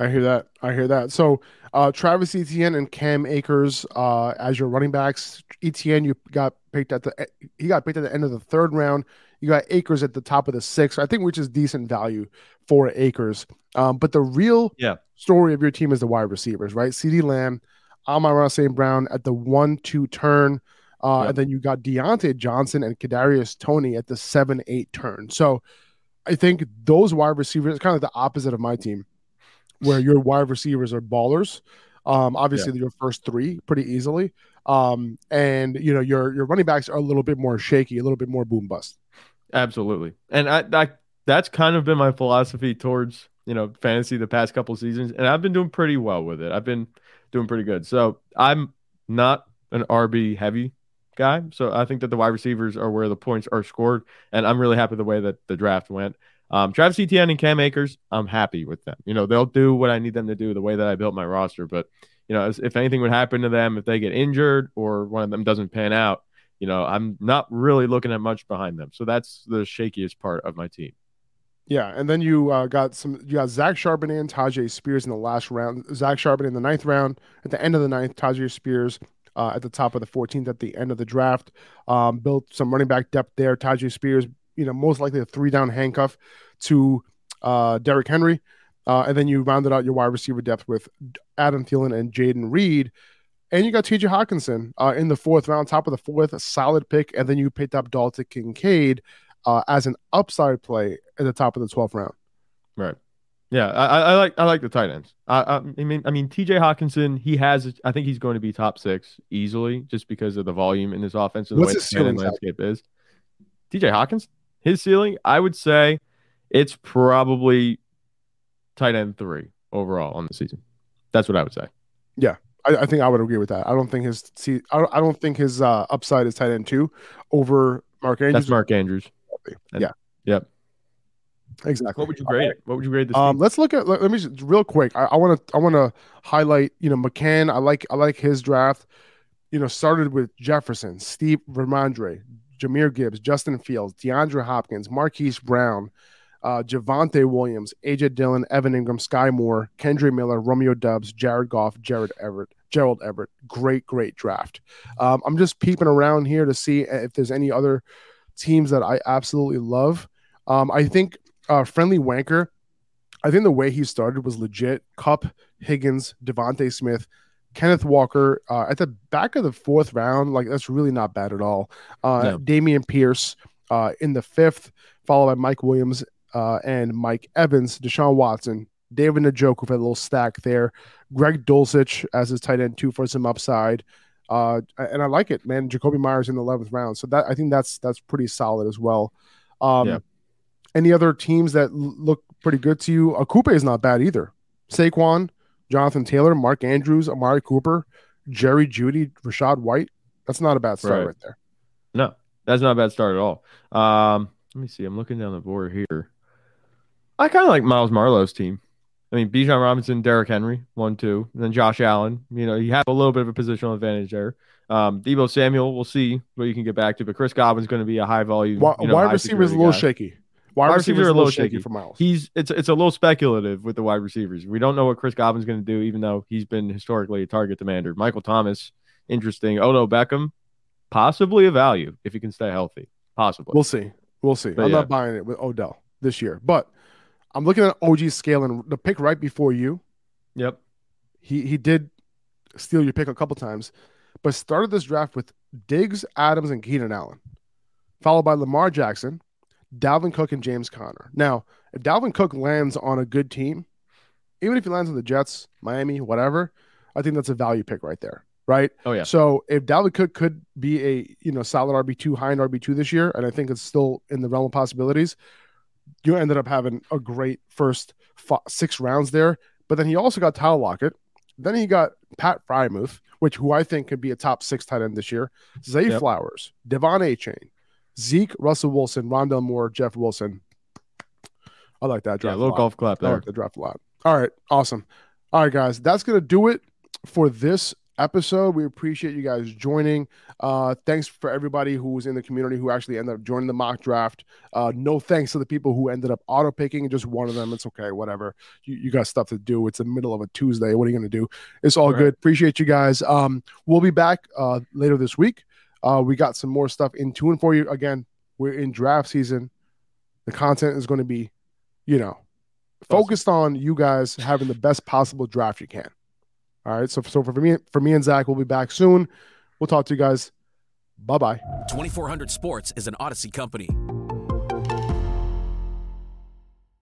I hear that. I hear that. So uh, Travis Etienne and Cam Akers uh, as your running backs. Etienne, you got picked at the he got picked at the end of the third round. You got Akers at the top of the sixth, I think, which is decent value for Akers. Um, but the real yeah. story of your team is the wide receivers, right? CeeDee Lamb, Amon St. Brown at the one-two turn. Uh, yep. And then you got Diontae Johnson and Kadarius Toney at the seven-eight turn. So I think those wide receivers kind of the opposite of my team, where your wide receivers are ballers. Um, obviously, yeah. your first three pretty easily, um, and you know your your running backs are a little bit more shaky, a little bit more boom bust. Absolutely, and I, I that's kind of been my philosophy towards you know fantasy the past couple seasons, and I've been doing pretty well with it. I've been doing pretty good. So I'm not an RB heavy guy. So I think that the wide receivers are where the points are scored, and I'm really happy the way that the draft went. Um, Travis Etienne and Cam Akers, I'm happy with them. You know, they'll do what I need them to do the way that I built my roster. But you know, if anything would happen to them, if they get injured or one of them doesn't pan out, you know, I'm not really looking at much behind them. So that's the shakiest part of my team. Yeah, and then you uh, got some. You got Zach Charbonnet and Tyjae Spears in the last round. Zach Charbonnet in the ninth round. At the end of the ninth, Tyjae Spears uh, at the top of the 14th at the end of the draft. Um, built some running back depth there. Tyjae Spears, you know, most likely a three down handcuff to uh, Derrick Henry. Uh, and then you rounded out your wide receiver depth with Adam Thielen and Jayden Reed. And you got TJ Hockenson uh, in the fourth round, top of the fourth, a solid pick. And then you picked up Dalton Kincaid uh, as an upside play at the top of the 12th round. Right. Yeah, I, I like I like the tight ends. I, I mean I mean TJ Hockenson, he has I think he's going to be top six easily just because of the volume in his offense and the What's way the landscape is. TJ Hawkins, his ceiling, I would say it's probably tight end three overall on the season. That's what I would say. Yeah, I, I think I would agree with that. I don't think his see I don't, I don't think his uh, upside is tight end two over Mark Andrews. That's Mark Andrews. And, yeah. Yep. Exactly. What would you grade it? What would you grade this? Um, let's look at. Let, let me just, real quick. I want to. I want to highlight. You know, McCann. I like. I like his draft. You know, started with Jefferson, Steve Rhamondre, Jahmyr Gibbs, Justin Fields, DeAndre Hopkins, Marquise Brown, uh, Javonte Williams, AJ Dillon, Evan Engram, Skyy Moore, Kendre Miller, Romeo Doubs, Jared Goff, Jared Everett, Gerald Everett. Great, great draft. Um, I'm just peeping around here to see if there's any other teams that I absolutely love. Um, I think uh, Friendly Wanker, I think the way he started was legit. Kupp, Higgins, DeVonta Smith, Kenneth Walker uh, at the back of the fourth round. Like that's really not bad at all. Uh, no. Dameon Pierce uh, in the fifth, followed by Mike Williams uh, and Mike Evans, Deshaun Watson, David Njoku for a little stack there. Greg Dulcich as his tight end two for some upside. Uh, and I like it, man. Jakobi Myers in the eleventh round, so that I think that's that's pretty solid as well. Um, yeah. Any other teams that look pretty good to you? Akupe is not bad either. Saquon, Jonathan Taylor, Mark Andrews, Amari Cooper, Jerry Jeudy, Rachaad White. That's not a bad start right, right there. No, that's not a bad start at all. Um, let me see. I'm looking down the board here. I kind of like Miles Marlowe's team. I mean, Bijan Robinson, Derrick Henry, one, two, and then Josh Allen. You know, you have a little bit of a positional advantage there. Um, Deebo Samuel, we'll see what you can get back to, but Chris Godwin's going to be a high volume. Wide, you know, wide receiver is a little guy. shaky. Wide, wide receiver a little shaky. for Miles. He's it's it's a little speculative with the wide receivers. We don't know what Chris Godwin's going to do, even though he's been historically a target demander. Michael Thomas, interesting. Odo Beckham, possibly a value if he can stay healthy. Possibly. We'll see. We'll see. But I'm yeah. not buying it with Odell this year, but I'm looking at OG scale and the pick right before you. Yep. He he did steal your pick a couple times, but started this draft with Diggs, Adams, and Keenan Allen, followed by Lamar Jackson, Dalvin Cook and James Conner. Now, if Dalvin Cook lands on a good team, even if he lands on the Jets, Miami, whatever, I think that's a value pick right there. Right. Oh yeah. So if Dalvin Cook could be a you know solid RB two, high end RB two this year, and I think it's still in the realm of possibilities, you ended up having a great first five, six rounds there. But then he also got Tyler Lockett. Then he got Pat Freiermuth, which who I think could be a top six tight end this year. Zay yep. Flowers, De'Von Achane, Zeke, Russell Wilson, Rondale Moore, Jeff Wilson. I like that draft. Yeah, a little golf clap there. I like the draft a lot. All right, awesome. All right, guys, that's gonna do it for this episode. We appreciate you guys joining. Uh, thanks for everybody who was in the community who actually ended up joining the mock draft. Uh, no thanks to the people who ended up auto picking and just one of them. It's okay, whatever. You, you got stuff to do. It's the middle of a Tuesday. What are you going to do? It's all good. Appreciate you guys. Um, we'll be back uh, later this week. Uh, we got some more stuff in tune for you. Again, we're in draft season. The content is going to be, you know, focused on you guys having the best possible draft you can. All right. So, so for me, for me and Zach, we'll be back soon. We'll talk to you guys. Bye bye. 2400 Sports is an Audacy company.